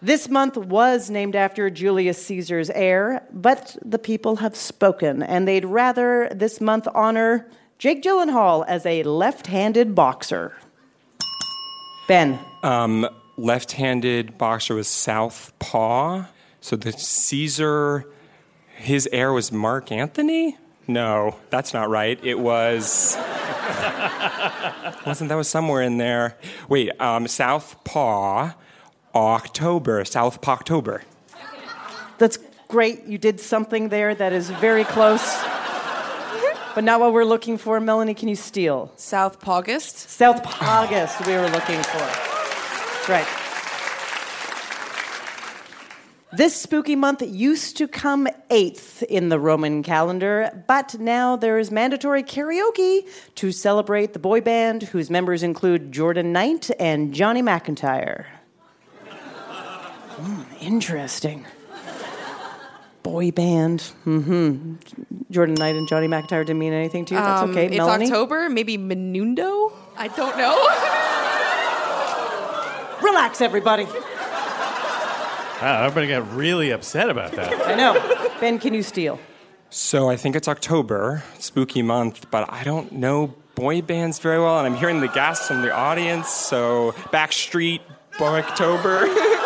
Speaker 2: This month was named after Julius Caesar's heir, but the people have spoken, and they'd rather this month honor Jake Gyllenhaal as a left handed boxer. Ben.
Speaker 16: Um, left-handed boxer was Southpaw. So the Caesar, his heir was Mark Anthony. No, that's not right. It was. wasn't that was somewhere in there? Wait, um, Southpaw, October, Southpaw October.
Speaker 2: That's great. You did something there that is very close. But not what we're looking for. Melanie, can you steal?
Speaker 15: South August.
Speaker 2: South August, we were looking for. That's right. This spooky month used to come eighth in the Roman calendar, but now there is mandatory karaoke to celebrate the boy band whose members include Jordan Knight and Johnny McIntyre. Hmm, interesting. Boy band. Mm-hmm. Jordan Knight and Johnny McIntyre didn't mean anything to you. That's
Speaker 15: Um,
Speaker 2: okay.
Speaker 15: It's
Speaker 2: Melanie?
Speaker 15: October, maybe Menudo. I don't know.
Speaker 2: Relax, everybody.
Speaker 3: Wow, everybody got really upset about that.
Speaker 2: I know. Ben, can you steal?
Speaker 16: So I think it's October, spooky month, but I don't know boy bands very well, and I'm hearing the gasps from the audience. So Backstreet, Boy October.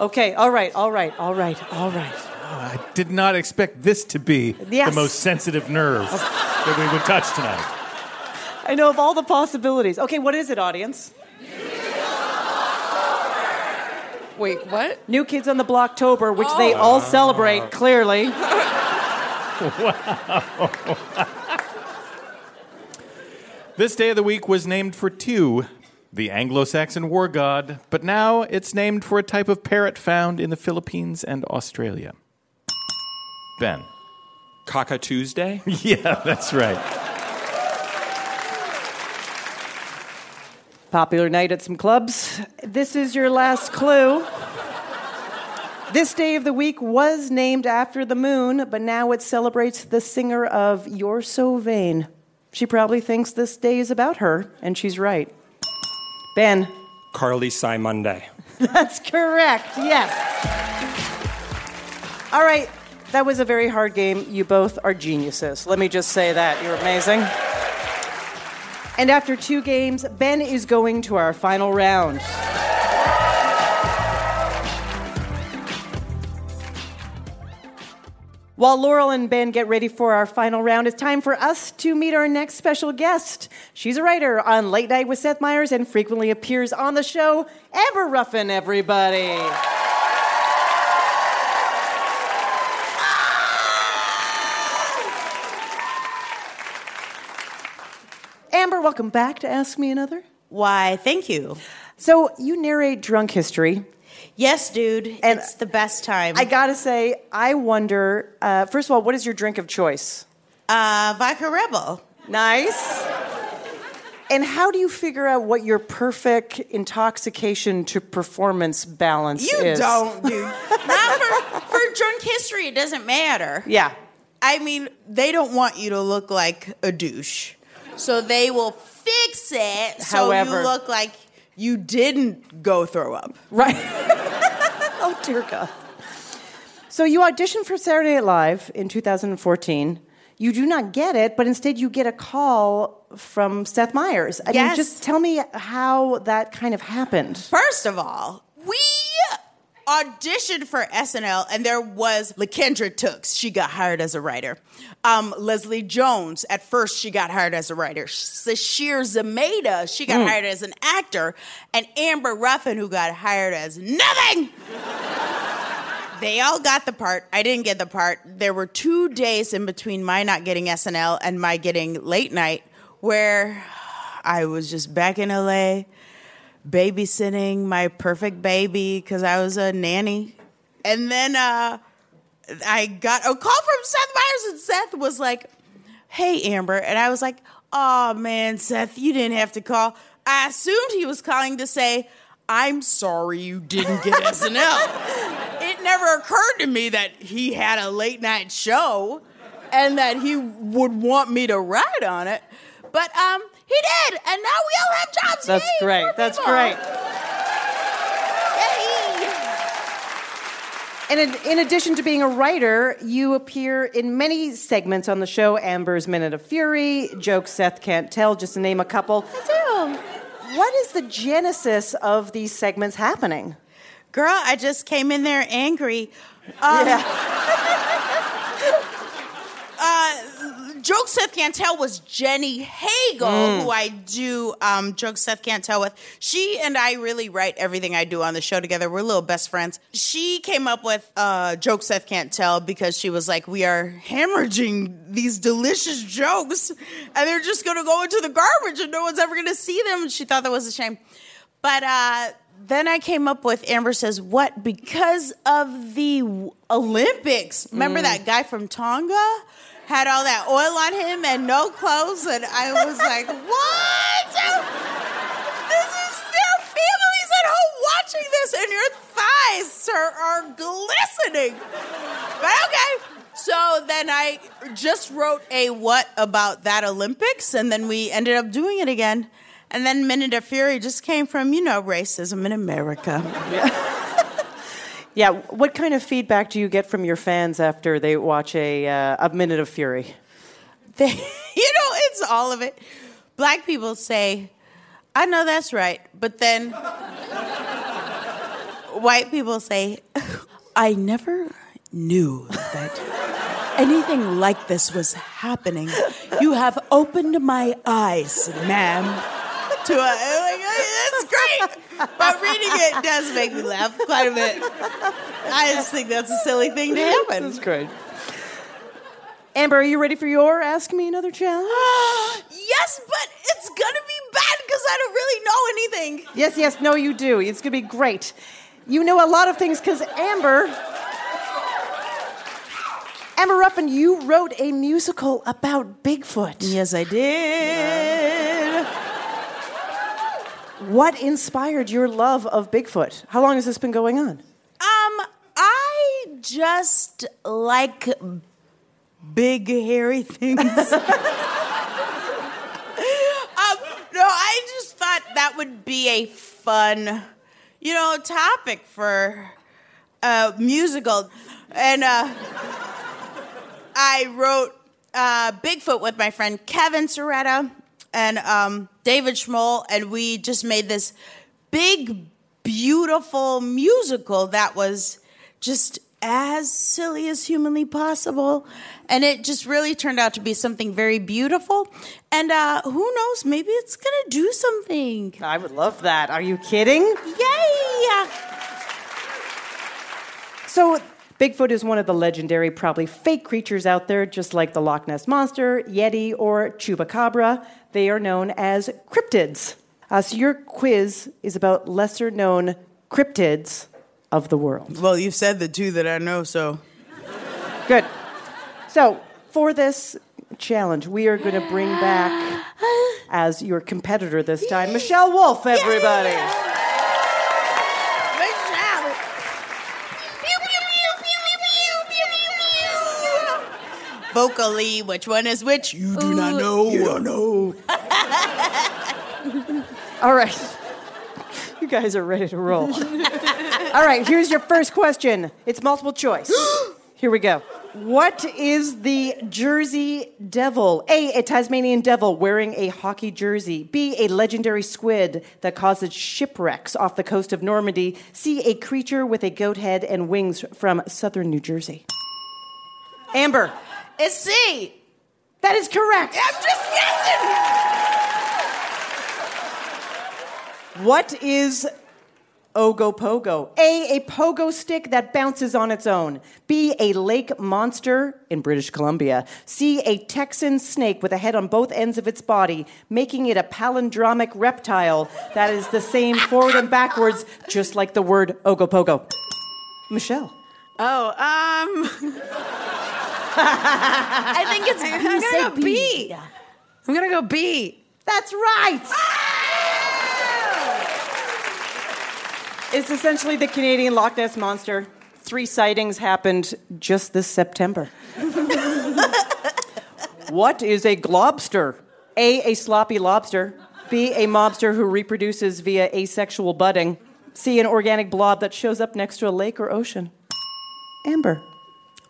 Speaker 2: Okay, all right, all right, all right, all right.
Speaker 3: I did not expect this to be
Speaker 2: Yes.
Speaker 3: the most sensitive nerve that we would touch tonight.
Speaker 2: I know of all the possibilities. Okay, what is it, audience?
Speaker 15: Wait, what?
Speaker 2: New Kids on the Blocktober, which they oh. all celebrate, clearly.
Speaker 3: This day of the week was named for two, the Anglo Saxon war god, but now it's named for a type of parrot found in the Philippines and Australia. Ben.
Speaker 16: Kaka Tuesday?
Speaker 3: yeah, that's right.
Speaker 2: Popular night at some clubs. This is your last clue. This day of the week was named after the moon, but now it celebrates the singer of You're So Vain. She probably thinks this day is about her, and she's right. Ben.
Speaker 16: Carly Cy Monday.
Speaker 2: That's correct, yes. All right, that was a very hard game. You both are geniuses. Let me just say that. You're amazing. And after two games, Ben is going to our final round. While Laurel and Ben get ready for our final round, it's time for us to meet our next special guest. She's a writer on Late Night with Seth Meyers and frequently appears on the show. Amber Ruffin, everybody. Amber, welcome back to Ask Me Another.
Speaker 14: Why, thank you.
Speaker 2: So, you narrate drunk history.
Speaker 14: Yes, dude. it's the best time.
Speaker 2: I gotta say, I wonder uh, first of all, what is your drink of choice?
Speaker 14: Uh, Vodka Red Bull.
Speaker 2: Nice. And how do you figure out what your perfect intoxication to performance balance
Speaker 14: You
Speaker 2: is?
Speaker 14: You don't, dude. Not for, for drunk history, it doesn't matter.
Speaker 2: Yeah.
Speaker 14: I mean, they don't want you to look like a douche. So they will fix it so
Speaker 2: However-
Speaker 14: you look like you didn't go throw up.
Speaker 2: Right. oh, dear God. So you auditioned for Saturday Night Live in 2014. you do not get it, but instead you get a call from Seth Meyers. I mean,
Speaker 14: Yes.
Speaker 2: just tell me how that kind of happened.
Speaker 14: First of all, auditioned for SNL, and there was LaKendra Tookes. She got hired as a writer. Um, Leslie Jones, at first, she got hired as a writer. Sasheer Zamata, she got
Speaker 2: Mm.
Speaker 14: hired as an actor. And Amber Ruffin, who got hired as nothing. They all got the part. I didn't get the part. There were two days in between my not getting SNL and my getting late night where I was just back in LA babysitting my perfect baby because I was a nanny. And then uh, I got a call from Seth Meyers, and Seth was like, Hey, Amber. And I was like, Oh, man, Seth, you didn't have to call. I assumed he was calling to say, I'm sorry you didn't get SNL. it never occurred to me that he had a late night show and that he would want me to ride on it. But um, he did, and now we all have jobs.
Speaker 2: That's
Speaker 14: Yay,
Speaker 2: great. That's
Speaker 14: people.
Speaker 2: great. And in, in addition to being a writer, you appear in many segments on the show Amber's Minute of Fury, Jokes Seth Can't Tell, just to name a couple. I do. What is the genesis of these segments happening?
Speaker 14: Girl, I just came in there angry. Um, uh, Joke Seth Can't Tell was Jenny Hagel,
Speaker 2: Mm.
Speaker 14: who I do um, Joke Seth Can't Tell with. She and I really write everything I do on the show together. We're little best friends. She came up with uh, Joke Seth Can't Tell because she was like, we are hemorrhaging these delicious jokes, and they're just going to go into the garbage, and no one's ever going to see them. And she thought that was a shame. But uh, then I came up with Amber says, What? Because of the Olympics. Remember
Speaker 2: Mm.
Speaker 14: that guy from Tonga? Had all that oil on him and no clothes. And I was like, What? This is their families at home watching this, and your thighs, sir, are glistening. But okay. So then I just wrote a what about that Olympics, and then we ended up doing it again. And then Minute of Fury just came from, you know, racism in America.
Speaker 2: Yeah, what kind of feedback do you get from your fans after they watch a, uh, a Minute of Fury?
Speaker 14: They, you know, it's all of it. Black people say, I know that's right. But then white people say, I never knew that anything like this was happening. You have opened my eyes, ma'am. To a, like, that's great. But reading it does make me laugh quite a bit. I just think that's a silly thing to happen.
Speaker 2: That's great. Amber, are you ready for your Ask Me Another challenge?
Speaker 14: yes, but it's gonna be bad because I don't really know anything.
Speaker 2: Yes, yes, no, you do. It's going to be great. You know a lot of things because Amber. Amber Ruffin, you wrote a musical about Bigfoot.
Speaker 14: Yes, I did.
Speaker 2: What inspired your love of Bigfoot? How long has this been going on?
Speaker 14: Um, I just like big hairy things. um, no, I just thought that would be a fun, you know, topic for a musical, and uh, I wrote uh, Bigfoot with my friend Kevin Sciretta and um, David Schmoll, and we just made this big, beautiful musical that was just as silly as humanly possible. And it just really turned out to be something very beautiful. And uh, who knows, maybe it's going to do something.
Speaker 2: I would love that. Are you kidding?
Speaker 14: Yay!
Speaker 2: So, Bigfoot is one of the legendary, probably fake creatures out there, just like the Loch Ness Monster, Yeti, or Chupacabra. They are known as cryptids. Uh, so, your quiz is about lesser known cryptids of the world.
Speaker 14: Well, you've said the two that I know, so.
Speaker 2: Good. So, for this challenge, we are going to bring back, as your competitor this time, Michelle Wolf, everybody.
Speaker 14: Vocally, which one is which? You do not uh, know. You don't know.
Speaker 2: All right. You guys are ready to roll. All right, here's your first question. It's multiple choice. Here we go. What is the Jersey Devil? A. A Tasmanian devil wearing a hockey jersey. B. A legendary squid that causes shipwrecks off the coast of Normandy. C. A creature with a goat head and wings from southern New Jersey. Amber.
Speaker 14: It's C.
Speaker 2: That is correct.
Speaker 14: I'm just guessing.
Speaker 2: What is Ogopogo? A. A pogo stick that bounces on its own. B. A lake monster in British Columbia. C. A Texan snake with a head on both ends of its body, making it a palindromic reptile that is the same forward and backwards, just like the word Ogopogo. Michelle.
Speaker 15: Oh, um. I think it's. I'm gonna go B. I'm gonna go B.
Speaker 2: That's right. It's essentially the Canadian Loch Ness monster. Three sightings happened just this September. what is a globster? A. A sloppy lobster. B. A mobster who reproduces via asexual budding. C. An organic blob that shows up next to a lake or ocean. Amber.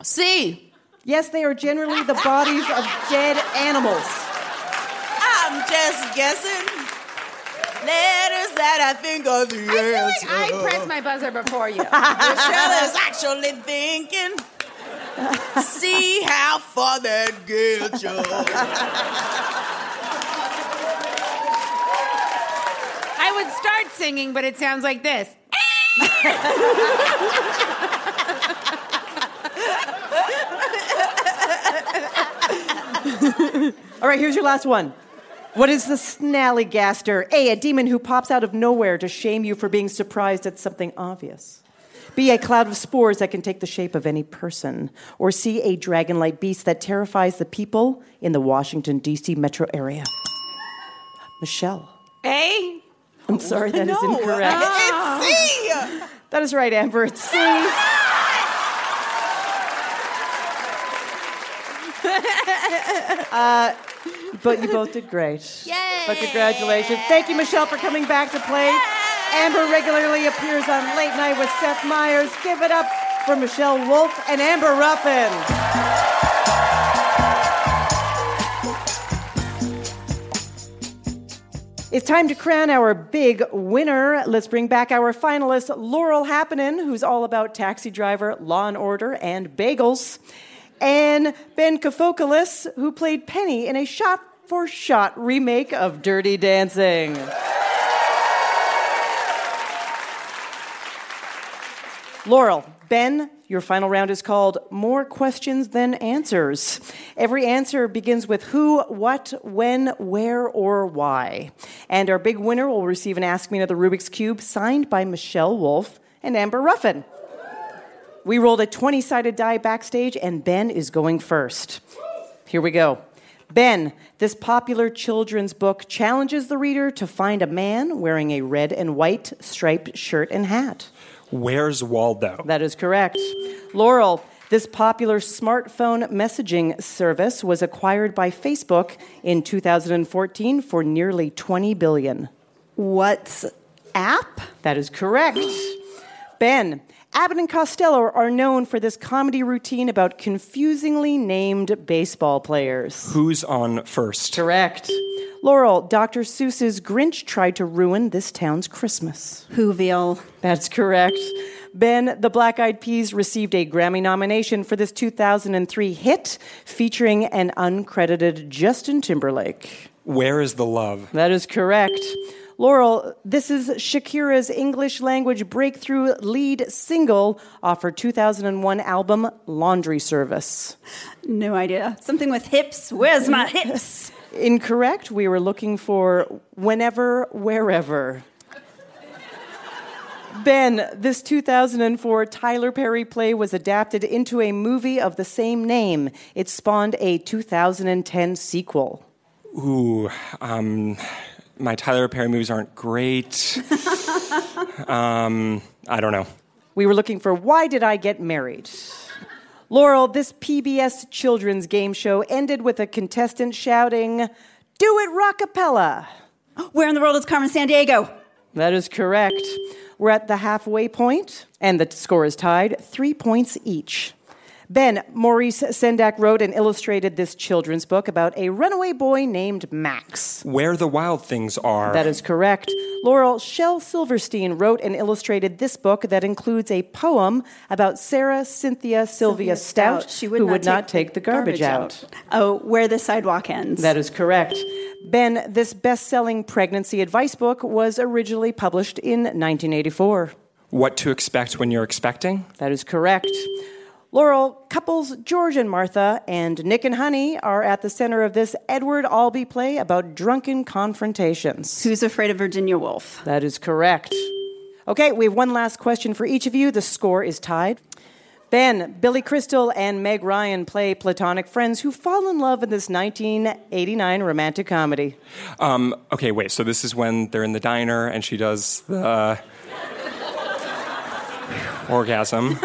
Speaker 14: C.
Speaker 2: Yes, they are generally the bodies of dead animals.
Speaker 14: I'm just guessing. Letters that I think are the answer.
Speaker 8: I pressed my buzzer before you.
Speaker 14: Michelle is actually thinking. See how far that gets you.
Speaker 8: I would start singing, but it sounds like this.
Speaker 2: All right, here's your last one. What is the snallygaster? A, a demon who pops out of nowhere to shame you for being surprised at something obvious. B, a cloud of spores that can take the shape of any person. Or C, a dragon like beast that terrifies the people in the Washington, D.C. metro area. Michelle.
Speaker 8: A?
Speaker 2: I'm sorry, that is
Speaker 14: No,
Speaker 2: incorrect.
Speaker 14: It's C.
Speaker 2: That is right, Amber. It's C. Uh, but you both did great. Yay! But congratulations. Thank you, Michelle, for coming back to play. Amber regularly appears on Late Night with Seth Meyers. Give it up for Michelle Wolf and Amber Ruffin. It's time to crown our big winner. Let's bring back our finalist, Laurel Happenin, who's all about taxi driver, law and order, and bagels. And Ben Kafokoulis, who played Penny in a shot for shot remake of Dirty Dancing. Laurel, Ben, your final round is called More Questions Than Answers. Every answer begins with who, what, when, where, or why. And our big winner will receive an Ask Me Another Rubik's Cube signed by Michelle Wolf and Amber Ruffin. We rolled a 20 sided die backstage, and Ben is going first. Here we go. Ben, this popular children's book challenges the reader to find a man wearing a red and white striped shirt and hat.
Speaker 16: Where's Waldo?
Speaker 2: That is correct. Laurel, this popular smartphone messaging service was acquired by Facebook in 2014 for nearly 20 billion.
Speaker 4: What's app?
Speaker 2: That is correct. Ben, Abbott and Costello are known for this comedy routine about confusingly named baseball players.
Speaker 16: Who's on first?
Speaker 2: Correct. Laurel, Dr. Seuss's Grinch tried to ruin this town's Christmas.
Speaker 4: Whoville.
Speaker 2: That's correct. Ben, the Black Eyed Peas received a Grammy nomination for this 2003 hit featuring an uncredited Justin Timberlake.
Speaker 16: Where is the love?
Speaker 2: That is correct. Laurel, this is Shakira's English language breakthrough lead single off her 2001 album Laundry Service.
Speaker 4: No idea. Something with hips. Where's my hips?
Speaker 2: Incorrect. We were looking for whenever, wherever. Ben, this 2004 Tyler Perry play was adapted into a movie of the same name. It spawned a 2010 sequel.
Speaker 16: Ooh, um, my Tyler Perry movies aren't great. um, I don't know.
Speaker 2: We were looking for Why Did I Get Married? Laurel, this PBS children's game show ended with a contestant shouting, Do it rockapella.
Speaker 4: Where in the world is Carmen Sandiego?
Speaker 2: That is correct. We're at the halfway point, and the score is tied, three points each. Ben, Maurice Sendak wrote and illustrated this children's book about a runaway boy named Max.
Speaker 16: Where the wild things are.
Speaker 2: That is correct. Laurel Shel Silverstein wrote and illustrated this book that includes a poem about Sarah Cynthia Sylvia, Stout,
Speaker 4: She would
Speaker 2: who
Speaker 4: not
Speaker 2: would not
Speaker 4: take
Speaker 2: take the garbage, out.
Speaker 4: Oh, where the sidewalk ends.
Speaker 2: That is correct. Ben, this best selling pregnancy advice book was originally published in 1984.
Speaker 16: What to expect when you're expecting?
Speaker 2: That is correct. Laurel, couples George and Martha and Nick and Honey are at the center of this Edward Albee play about drunken confrontations.
Speaker 4: Who's afraid of Virginia Woolf?
Speaker 2: That is correct. Okay, we have one last question for each of you. The score is tied. Ben, Billy Crystal, and Meg Ryan play platonic friends who fall in love in this 1989 romantic comedy.
Speaker 16: Um, okay, wait. So this is when they're in the diner and she does the orgasm.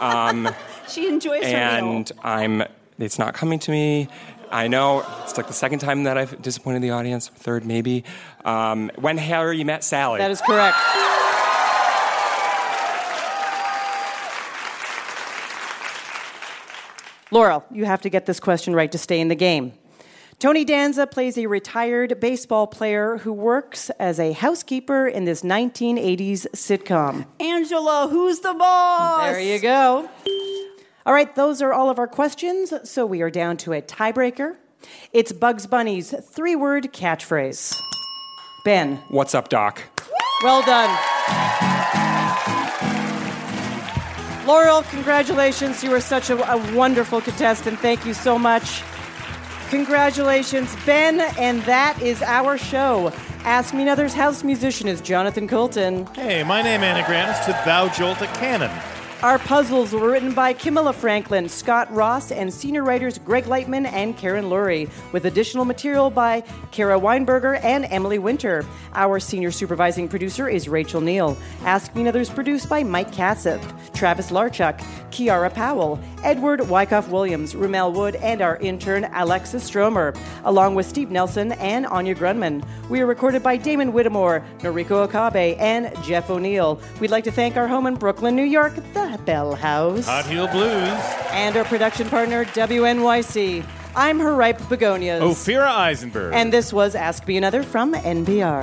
Speaker 16: Um,
Speaker 4: She enjoys her meal.
Speaker 16: and I'm. It's not coming to me. I know it's like the second time that I've disappointed the audience, third maybe. Um, when Harry met Sally.
Speaker 2: That is correct. Laurel, you have to get this question right to stay in the game. Tony Danza plays a retired baseball player who works as a housekeeper in this 1980s sitcom.
Speaker 4: Angela, who's the boss?
Speaker 2: There you go. All right, those are all of our questions, so we are down to a tiebreaker. It's Bugs Bunny's three word catchphrase. Ben,
Speaker 16: What's up, Doc?
Speaker 2: well done. Laurel, congratulations. You were such a, a wonderful contestant. Thank you so much. Congratulations, Ben. And that is our show. Ask Me Another's house musician is Jonathan Coulton.
Speaker 3: Hey, my name anagrams to Thou Jolt a Cannon.
Speaker 2: Our puzzles were written by Camilla Franklin, Scott Ross, and senior writers Greg Lightman and Karen Lurie, with additional material by Kara Weinberger and Emily Winter. Our senior supervising producer is Rachel Neal. Ask Me Another is produced by Mike Katzif, Travis Larchuk, Kiara Powell, Edward Wyckoff Williams, Rumel Wood, and our intern Alexis Stromer, along with Steve Nelson and Anya Grundmann. We are recorded by Damon Whittemore, Noriko Okabe, and Jeff O'Neill. We'd like to thank our home in Brooklyn, New York, the Bell House.
Speaker 3: Hot Heel Blues.
Speaker 2: And our production partner, WNYC. I'm her ripe begonias.
Speaker 3: Ophira Eisenberg.
Speaker 2: And this was Ask Me Another from NPR.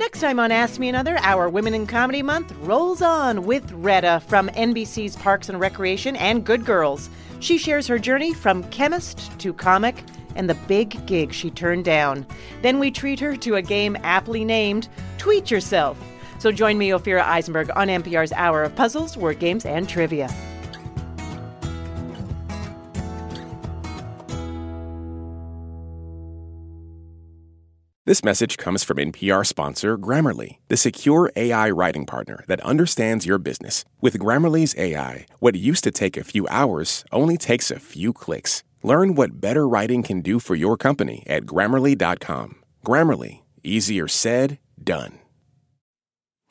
Speaker 2: Next time on Ask Me Another, our Women in Comedy Month rolls on with Retta from NBC's Parks and Recreation and Good Girls. She shares her journey from chemist to comic and the big gig she turned down. Then we treat her to a game aptly named Tweet Yourself. So join me, Ophira Eisenberg, on NPR's Hour of Puzzles, Word Games, and Trivia.
Speaker 1: This message comes from NPR sponsor Grammarly, the secure AI writing partner that understands your business. With Grammarly's AI, what used to take a few hours only takes a few clicks. Learn what better writing can do for your company at grammarly.com. Grammarly, easier said, done.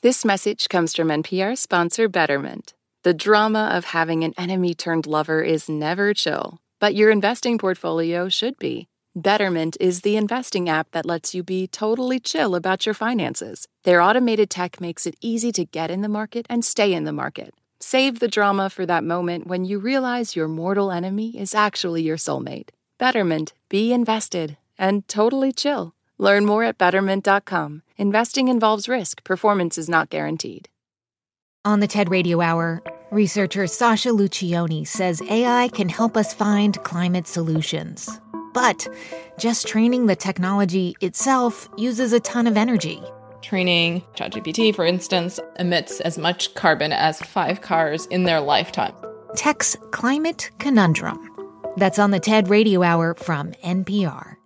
Speaker 12: This message comes from NPR sponsor Betterment. The drama of having an enemy turned lover is never chill, but your investing portfolio should be. Betterment is the investing app that lets you be totally chill about your finances. Their automated tech makes it easy to get in the market and stay in the market. Save the drama for that moment when you realize your mortal enemy is actually your soulmate. Betterment, be invested and totally chill. Learn more at betterment.com. Investing involves risk, performance is not guaranteed.
Speaker 18: On the TED Radio Hour, researcher Sasha Luccioni says AI can help us find climate solutions. But just training the technology itself uses a ton of energy.
Speaker 19: Training ChatGPT, for instance, emits as much carbon as five cars in their lifetime.
Speaker 18: Tech's Climate Conundrum. That's on the TED Radio Hour from NPR.